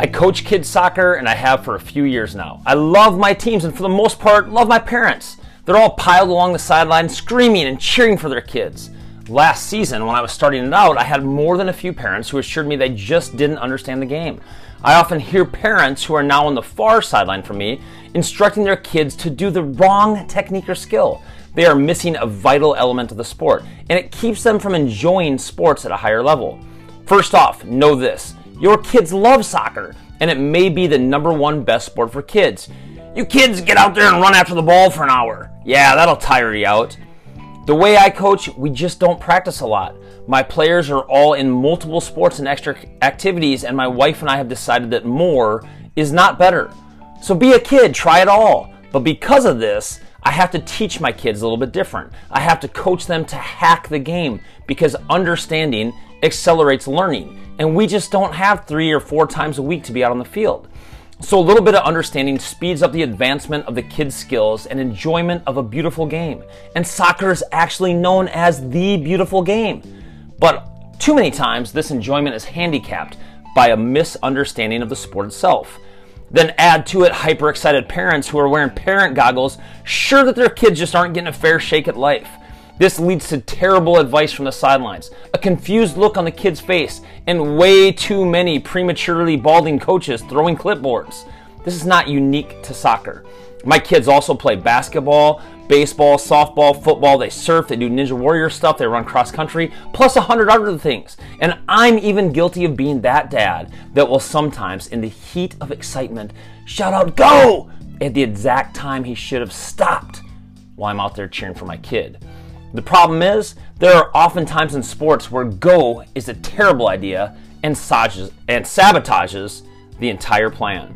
I coach kids soccer and I have for a few years now. I love my teams and for the most part, love my parents. They're all piled along the sideline screaming and cheering for their kids. Last season, when I was starting it out, I had more than a few parents who assured me they just didn't understand the game. I often hear parents who are now on the far sideline from me instructing their kids to do the wrong technique or skill. They are missing a vital element of the sport, and it keeps them from enjoying sports at a higher level. First off, know this your kids love soccer, and it may be the number one best sport for kids. You kids get out there and run after the ball for an hour. Yeah, that'll tire you out. The way I coach, we just don't practice a lot. My players are all in multiple sports and extra activities, and my wife and I have decided that more is not better. So be a kid, try it all. But because of this, I have to teach my kids a little bit different. I have to coach them to hack the game because understanding accelerates learning and we just don't have three or four times a week to be out on the field. So, a little bit of understanding speeds up the advancement of the kids' skills and enjoyment of a beautiful game. And soccer is actually known as the beautiful game. But too many times, this enjoyment is handicapped by a misunderstanding of the sport itself. Then add to it hyper excited parents who are wearing parent goggles, sure that their kids just aren't getting a fair shake at life. This leads to terrible advice from the sidelines, a confused look on the kid's face, and way too many prematurely balding coaches throwing clipboards. This is not unique to soccer. My kids also play basketball, baseball, softball, football, they surf, they do Ninja Warrior stuff, they run cross country, plus a hundred other things. And I'm even guilty of being that dad that will sometimes, in the heat of excitement, shout out, Go! at the exact time he should have stopped while I'm out there cheering for my kid. The problem is, there are often times in sports where go is a terrible idea and, and sabotages the entire plan.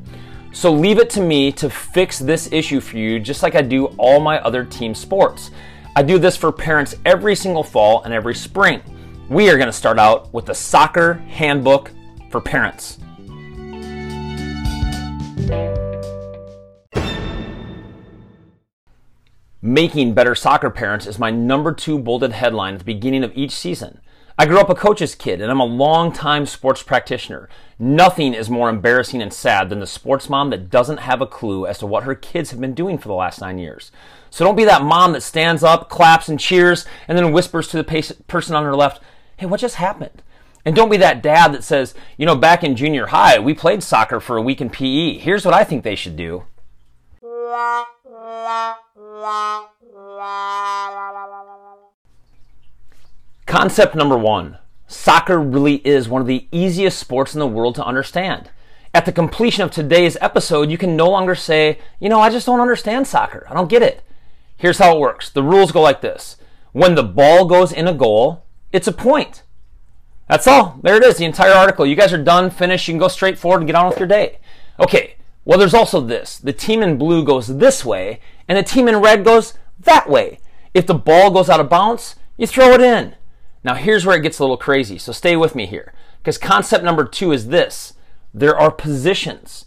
So leave it to me to fix this issue for you, just like I do all my other team sports. I do this for parents every single fall and every spring. We are going to start out with the Soccer Handbook for Parents. Making better soccer parents is my number two bolded headline at the beginning of each season. I grew up a coach's kid and I'm a long-time sports practitioner. Nothing is more embarrassing and sad than the sports mom that doesn't have a clue as to what her kids have been doing for the last nine years. So don't be that mom that stands up, claps, and cheers, and then whispers to the person on her left, Hey, what just happened? And don't be that dad that says, You know, back in junior high, we played soccer for a week in PE. Here's what I think they should do. Concept number one soccer really is one of the easiest sports in the world to understand. At the completion of today's episode, you can no longer say, you know, I just don't understand soccer. I don't get it. Here's how it works the rules go like this when the ball goes in a goal, it's a point. That's all. There it is, the entire article. You guys are done, finished. You can go straight forward and get on with your day. Okay, well, there's also this. The team in blue goes this way, and the team in red goes that way. If the ball goes out of bounds, you throw it in. Now, here's where it gets a little crazy, so stay with me here. Because concept number two is this there are positions.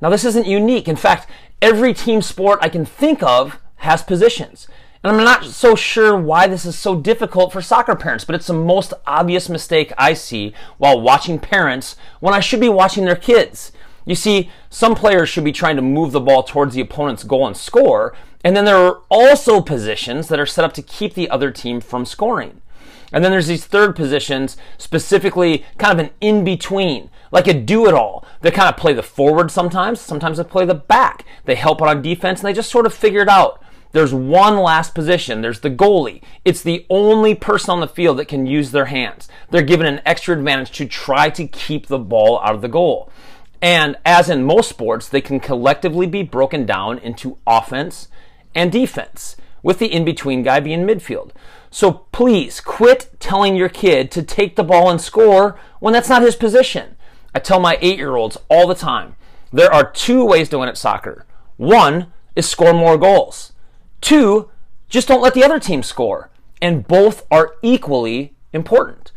Now, this isn't unique. In fact, every team sport I can think of has positions. And I'm not so sure why this is so difficult for soccer parents, but it's the most obvious mistake I see while watching parents when I should be watching their kids. You see, some players should be trying to move the ball towards the opponent's goal and score, and then there are also positions that are set up to keep the other team from scoring. And then there's these third positions, specifically kind of an in between, like a do it all. They kind of play the forward sometimes, sometimes they play the back. They help out on defense and they just sort of figure it out. There's one last position. There's the goalie. It's the only person on the field that can use their hands. They're given an extra advantage to try to keep the ball out of the goal. And as in most sports, they can collectively be broken down into offense and defense, with the in between guy being midfield. So please quit telling your kid to take the ball and score when that's not his position. I tell my eight year olds all the time there are two ways to win at soccer. One is score more goals. Two, just don't let the other team score. And both are equally important.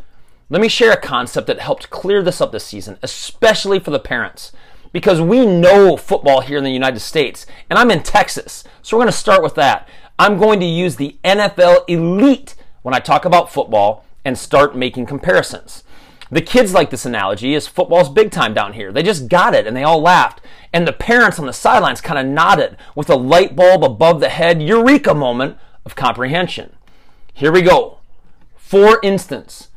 Let me share a concept that helped clear this up this season, especially for the parents. Because we know football here in the United States, and I'm in Texas, so we're going to start with that. I'm going to use the NFL elite when I talk about football and start making comparisons. The kids like this analogy as football's big time down here. They just got it and they all laughed. And the parents on the sidelines kind of nodded with a light bulb above the head eureka moment of comprehension. Here we go. For instance,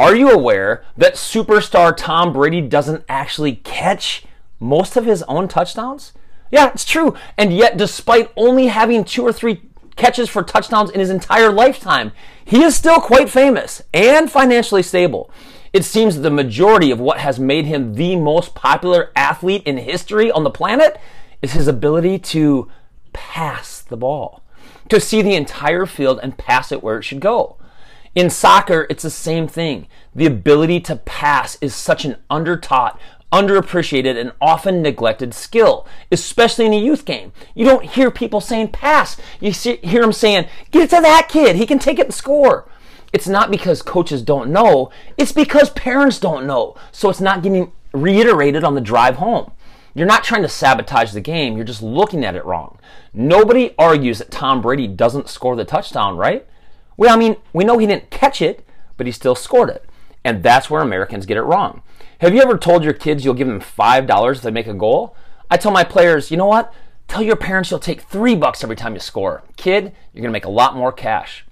are you aware that superstar Tom Brady doesn't actually catch most of his own touchdowns? Yeah, it's true. And yet, despite only having two or three catches for touchdowns in his entire lifetime, he is still quite famous and financially stable. It seems the majority of what has made him the most popular athlete in history on the planet is his ability to pass the ball, to see the entire field and pass it where it should go. In soccer, it's the same thing. The ability to pass is such an undertaught, underappreciated, and often neglected skill, especially in a youth game. You don't hear people saying pass. You see, hear them saying, get it to that kid. He can take it and score. It's not because coaches don't know, it's because parents don't know. So it's not getting reiterated on the drive home. You're not trying to sabotage the game, you're just looking at it wrong. Nobody argues that Tom Brady doesn't score the touchdown, right? Well, I mean, we know he didn't catch it, but he still scored it. And that's where Americans get it wrong. Have you ever told your kids you'll give them $5 if they make a goal? I tell my players, you know what? Tell your parents you'll take three bucks every time you score. Kid, you're going to make a lot more cash.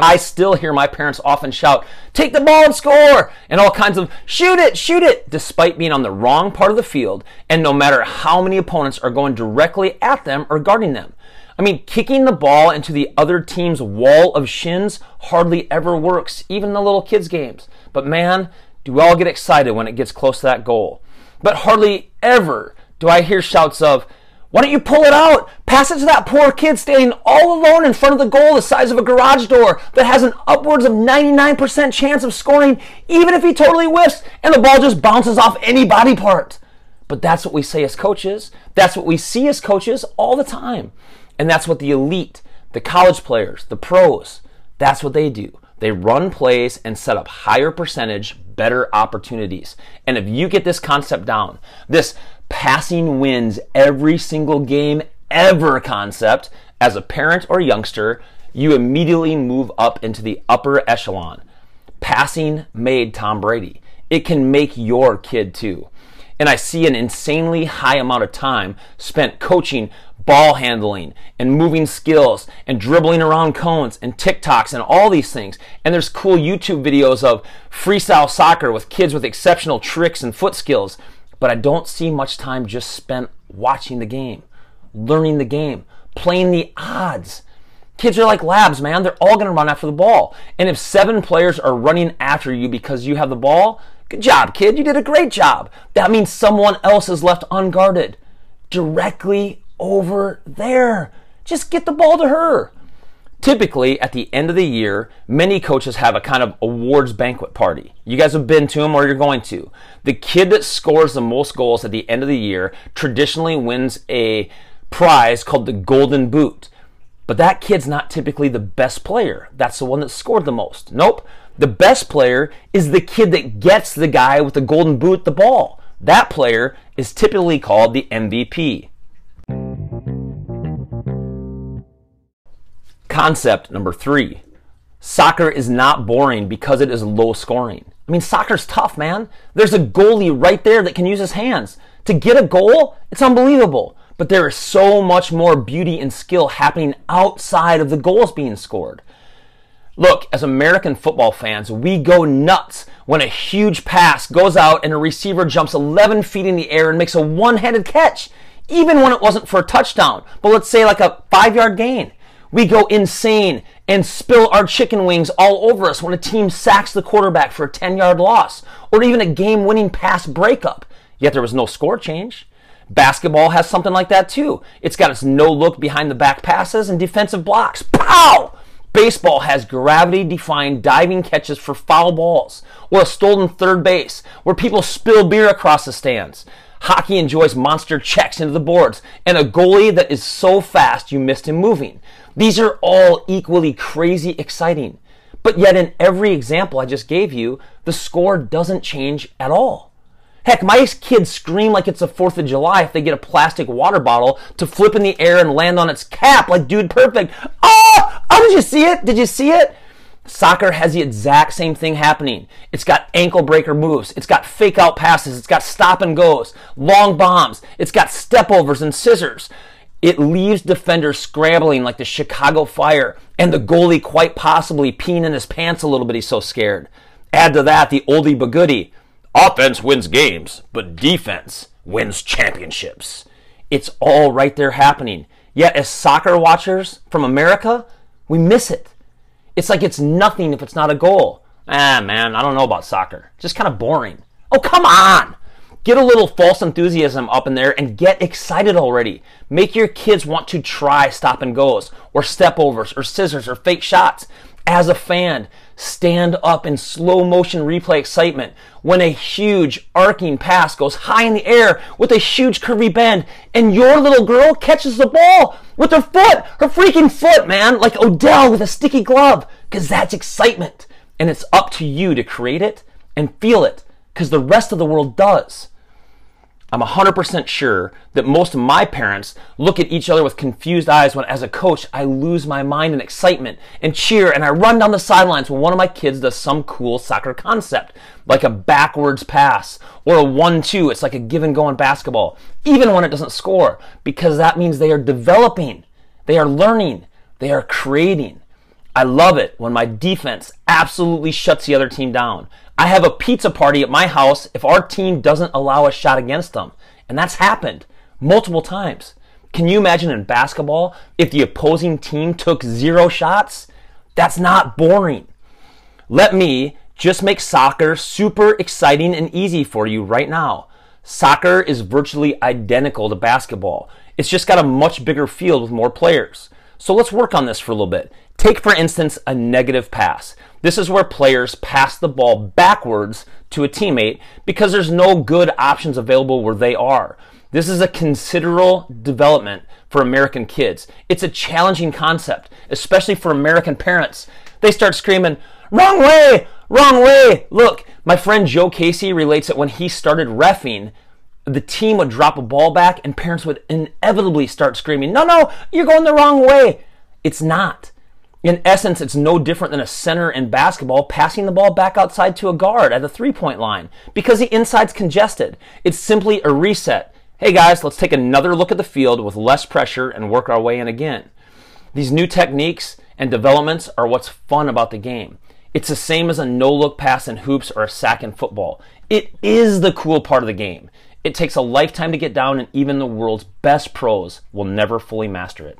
I still hear my parents often shout, take the ball and score, and all kinds of shoot it, shoot it, despite being on the wrong part of the field, and no matter how many opponents are going directly at them or guarding them. I mean, kicking the ball into the other team's wall of shins hardly ever works, even in the little kids' games. But man, do we all get excited when it gets close to that goal. But hardly ever do I hear shouts of, why don't you pull it out? Pass it to that poor kid standing all alone in front of the goal the size of a garage door that has an upwards of 99% chance of scoring, even if he totally whiffs and the ball just bounces off any body part. But that's what we say as coaches. That's what we see as coaches all the time. And that's what the elite, the college players, the pros, that's what they do. They run plays and set up higher percentage, better opportunities. And if you get this concept down, this passing wins every single game ever concept, as a parent or youngster, you immediately move up into the upper echelon. Passing made Tom Brady. It can make your kid too. And I see an insanely high amount of time spent coaching ball handling and moving skills and dribbling around cones and TikToks and all these things. And there's cool YouTube videos of freestyle soccer with kids with exceptional tricks and foot skills but I don't see much time just spent watching the game, learning the game, playing the odds. Kids are like labs, man. They're all going to run after the ball. And if seven players are running after you because you have the ball, good job, kid. You did a great job. That means someone else is left unguarded directly over there. Just get the ball to her. Typically, at the end of the year, many coaches have a kind of awards banquet party. You guys have been to them or you're going to. The kid that scores the most goals at the end of the year traditionally wins a prize called the Golden Boot. But that kid's not typically the best player. That's the one that scored the most. Nope. The best player is the kid that gets the guy with the golden boot the ball. That player is typically called the MVP. Concept number three soccer is not boring because it is low scoring. I mean, soccer's tough, man. There's a goalie right there that can use his hands. To get a goal, it's unbelievable. But there is so much more beauty and skill happening outside of the goals being scored. Look, as American football fans, we go nuts when a huge pass goes out and a receiver jumps 11 feet in the air and makes a one handed catch, even when it wasn't for a touchdown, but let's say like a five yard gain. We go insane and spill our chicken wings all over us when a team sacks the quarterback for a 10 yard loss or even a game winning pass breakup. Yet there was no score change. Basketball has something like that too. It's got its no look behind the back passes and defensive blocks. Pow! Baseball has gravity defying diving catches for foul balls or a stolen third base where people spill beer across the stands. Hockey enjoys monster checks into the boards and a goalie that is so fast you missed him moving. These are all equally crazy exciting. But yet, in every example I just gave you, the score doesn't change at all. Heck, my kids scream like it's the 4th of July if they get a plastic water bottle to flip in the air and land on its cap like Dude Perfect. Oh, oh, did you see it? Did you see it? Soccer has the exact same thing happening. It's got ankle breaker moves. It's got fake out passes. It's got stop and goes, long bombs. It's got step overs and scissors. It leaves defenders scrambling like the Chicago Fire and the goalie quite possibly peeing in his pants a little bit. He's so scared. Add to that the oldie but goodie. Offense wins games, but defense wins championships. It's all right there happening. Yet, as soccer watchers from America, we miss it. It's like it's nothing if it's not a goal. Ah, man, I don't know about soccer. Just kind of boring. Oh, come on! Get a little false enthusiasm up in there and get excited already. Make your kids want to try stop and goes, or step overs, or scissors, or fake shots. As a fan, stand up in slow motion replay excitement when a huge arcing pass goes high in the air with a huge curvy bend and your little girl catches the ball with her foot, her freaking foot, man, like Odell with a sticky glove, because that's excitement. And it's up to you to create it and feel it, because the rest of the world does. I'm 100% sure that most of my parents look at each other with confused eyes when, as a coach, I lose my mind in excitement and cheer and I run down the sidelines when one of my kids does some cool soccer concept, like a backwards pass or a 1 2. It's like a give and go in basketball, even when it doesn't score, because that means they are developing, they are learning, they are creating. I love it when my defense absolutely shuts the other team down. I have a pizza party at my house if our team doesn't allow a shot against them. And that's happened multiple times. Can you imagine in basketball if the opposing team took zero shots? That's not boring. Let me just make soccer super exciting and easy for you right now. Soccer is virtually identical to basketball. It's just got a much bigger field with more players. So let's work on this for a little bit. Take, for instance, a negative pass. This is where players pass the ball backwards to a teammate because there's no good options available where they are. This is a considerable development for American kids. It's a challenging concept, especially for American parents. They start screaming, wrong way, wrong way. Look, my friend Joe Casey relates that when he started refing, the team would drop a ball back and parents would inevitably start screaming, no, no, you're going the wrong way. It's not. In essence, it's no different than a center in basketball passing the ball back outside to a guard at the three point line because the inside's congested. It's simply a reset. Hey guys, let's take another look at the field with less pressure and work our way in again. These new techniques and developments are what's fun about the game. It's the same as a no look pass in hoops or a sack in football. It is the cool part of the game. It takes a lifetime to get down, and even the world's best pros will never fully master it.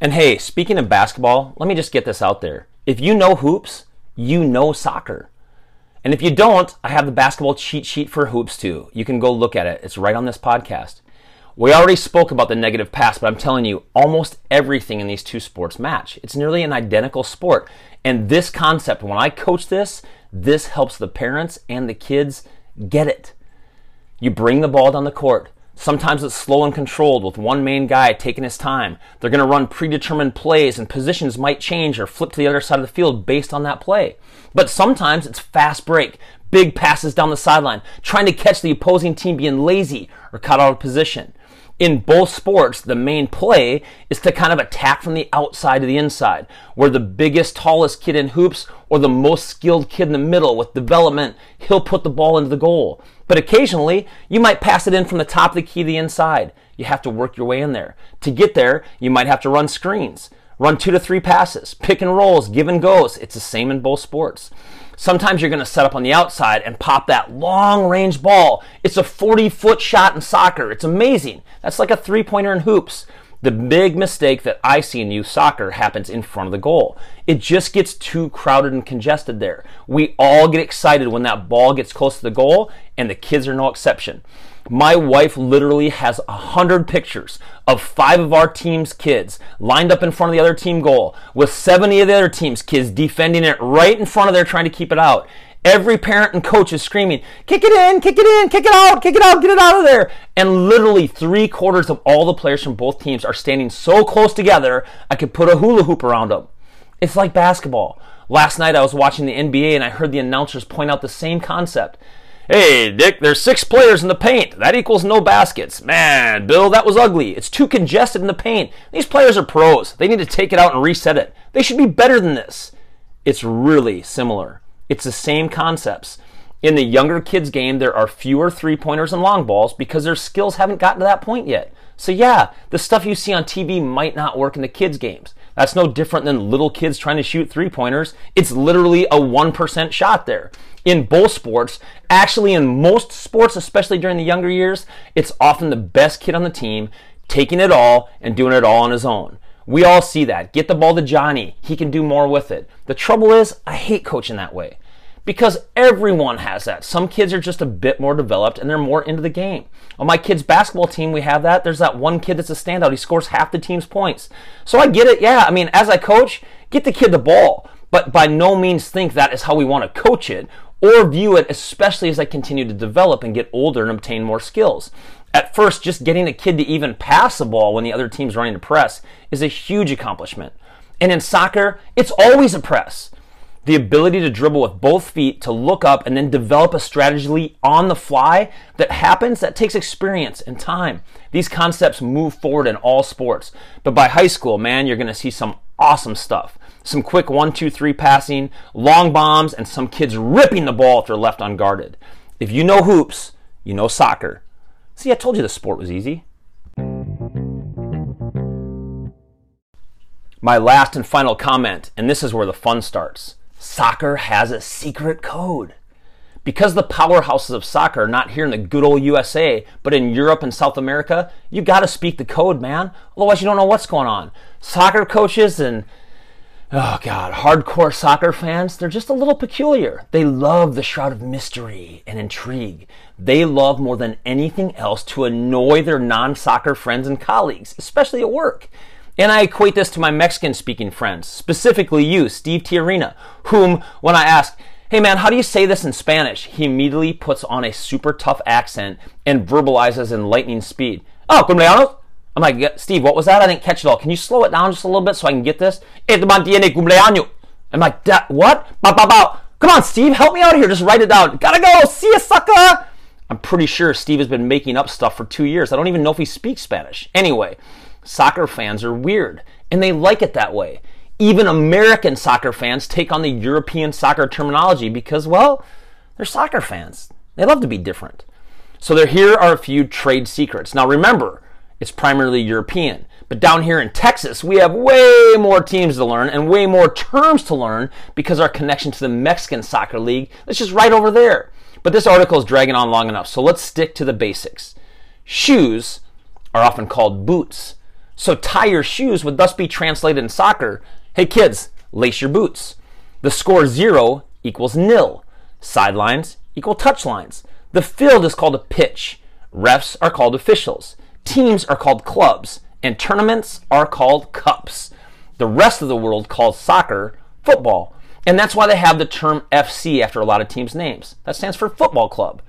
And hey, speaking of basketball, let me just get this out there. If you know hoops, you know soccer. And if you don't, I have the basketball cheat sheet for hoops too. You can go look at it. It's right on this podcast. We already spoke about the negative pass, but I'm telling you, almost everything in these two sports match. It's nearly an identical sport. And this concept, when I coach this, this helps the parents and the kids get it. You bring the ball down the court. Sometimes it's slow and controlled with one main guy taking his time. They're going to run predetermined plays and positions might change or flip to the other side of the field based on that play. But sometimes it's fast break, big passes down the sideline, trying to catch the opposing team being lazy or cut out of position. In both sports, the main play is to kind of attack from the outside to the inside, where the biggest, tallest kid in hoops or the most skilled kid in the middle with development, he'll put the ball into the goal. But occasionally, you might pass it in from the top of the key to the inside. You have to work your way in there. To get there, you might have to run screens, run two to three passes, pick and rolls, give and goes. It's the same in both sports. Sometimes you're going to set up on the outside and pop that long range ball. It's a 40 foot shot in soccer. It's amazing. That's like a three pointer in hoops. The big mistake that I see in youth soccer happens in front of the goal. It just gets too crowded and congested there. We all get excited when that ball gets close to the goal, and the kids are no exception. My wife literally has a hundred pictures of five of our team's kids lined up in front of the other team goal with 70 of the other team's kids defending it right in front of there trying to keep it out. Every parent and coach is screaming, kick it in, kick it in, kick it out, kick it out, get it out of there. And literally three quarters of all the players from both teams are standing so close together, I could put a hula hoop around them. It's like basketball. Last night I was watching the NBA and I heard the announcers point out the same concept. Hey, Dick, there's six players in the paint. That equals no baskets. Man, Bill, that was ugly. It's too congested in the paint. These players are pros. They need to take it out and reset it. They should be better than this. It's really similar. It's the same concepts. In the younger kids' game, there are fewer three pointers and long balls because their skills haven't gotten to that point yet. So, yeah, the stuff you see on TV might not work in the kids' games. That's no different than little kids trying to shoot three pointers. It's literally a 1% shot there in both sports. Actually, in most sports, especially during the younger years, it's often the best kid on the team taking it all and doing it all on his own. We all see that. Get the ball to Johnny. He can do more with it. The trouble is, I hate coaching that way because everyone has that. Some kids are just a bit more developed and they're more into the game. On my kids' basketball team, we have that. There's that one kid that's a standout. He scores half the team's points. So I get it. Yeah, I mean, as I coach, get the kid the ball, but by no means think that is how we want to coach it or view it, especially as I continue to develop and get older and obtain more skills. At first, just getting a kid to even pass the ball when the other team's running to press is a huge accomplishment. And in soccer, it's always a press. The ability to dribble with both feet, to look up, and then develop a strategy on the fly that happens, that takes experience and time. These concepts move forward in all sports. But by high school, man, you're going to see some awesome stuff some quick one, two, three passing, long bombs, and some kids ripping the ball if they're left unguarded. If you know hoops, you know soccer. See, I told you the sport was easy. My last and final comment, and this is where the fun starts. Soccer has a secret code. Because the powerhouses of soccer are not here in the good old USA, but in Europe and South America, you got to speak the code, man. Otherwise, you don't know what's going on. Soccer coaches and oh god, hardcore soccer fans, they're just a little peculiar. They love the shroud of mystery and intrigue. They love more than anything else to annoy their non soccer friends and colleagues, especially at work. And I equate this to my Mexican speaking friends, specifically you, Steve Tiarina, whom, when I ask, hey man, how do you say this in Spanish? He immediately puts on a super tough accent and verbalizes in lightning speed. Oh, cumpleaños? I'm like, Steve, what was that? I didn't catch it all. Can you slow it down just a little bit so I can get this? I'm like, that, what? Ba, ba, ba. Come on, Steve, help me out here. Just write it down. Gotta go. See ya, sucker. I'm pretty sure Steve has been making up stuff for two years. I don't even know if he speaks Spanish. Anyway, soccer fans are weird, and they like it that way. Even American soccer fans take on the European soccer terminology because, well, they're soccer fans. They love to be different. So there here are a few trade secrets. Now remember, it's primarily European. But down here in Texas, we have way more teams to learn and way more terms to learn because our connection to the Mexican Soccer League is just right over there. But this article is dragging on long enough, so let's stick to the basics. Shoes are often called boots. So tie your shoes would thus be translated in soccer hey kids, lace your boots. The score zero equals nil. Sidelines equal touchlines. The field is called a pitch. Refs are called officials. Teams are called clubs, and tournaments are called cups. The rest of the world calls soccer football. And that's why they have the term FC after a lot of teams' names. That stands for football club.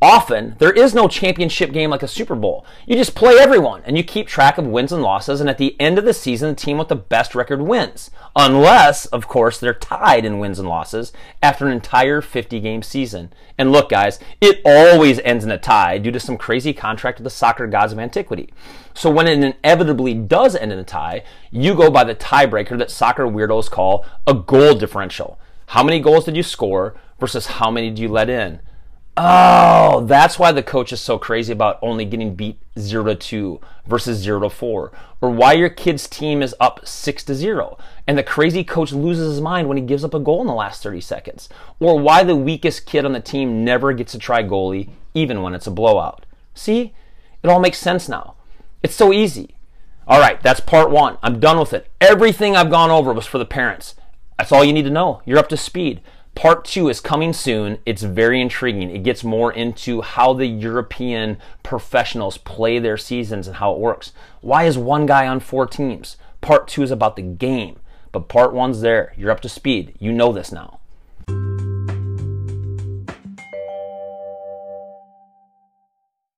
Often, there is no championship game like a Super Bowl. You just play everyone and you keep track of wins and losses, and at the end of the season, the team with the best record wins. Unless, of course, they're tied in wins and losses after an entire 50 game season. And look, guys, it always ends in a tie due to some crazy contract of the soccer gods of antiquity. So when it inevitably does end in a tie, you go by the tiebreaker that soccer weirdos call a goal differential. How many goals did you score versus how many did you let in? Oh, that's why the coach is so crazy about only getting beat 0 to 2 versus 0 to 4. Or why your kid's team is up 6 to 0 and the crazy coach loses his mind when he gives up a goal in the last 30 seconds. Or why the weakest kid on the team never gets to try goalie even when it's a blowout. See? It all makes sense now. It's so easy. All right, that's part 1. I'm done with it. Everything I've gone over was for the parents. That's all you need to know. You're up to speed. Part two is coming soon. It's very intriguing. It gets more into how the European professionals play their seasons and how it works. Why is one guy on four teams? Part two is about the game, but part one's there. You're up to speed. You know this now.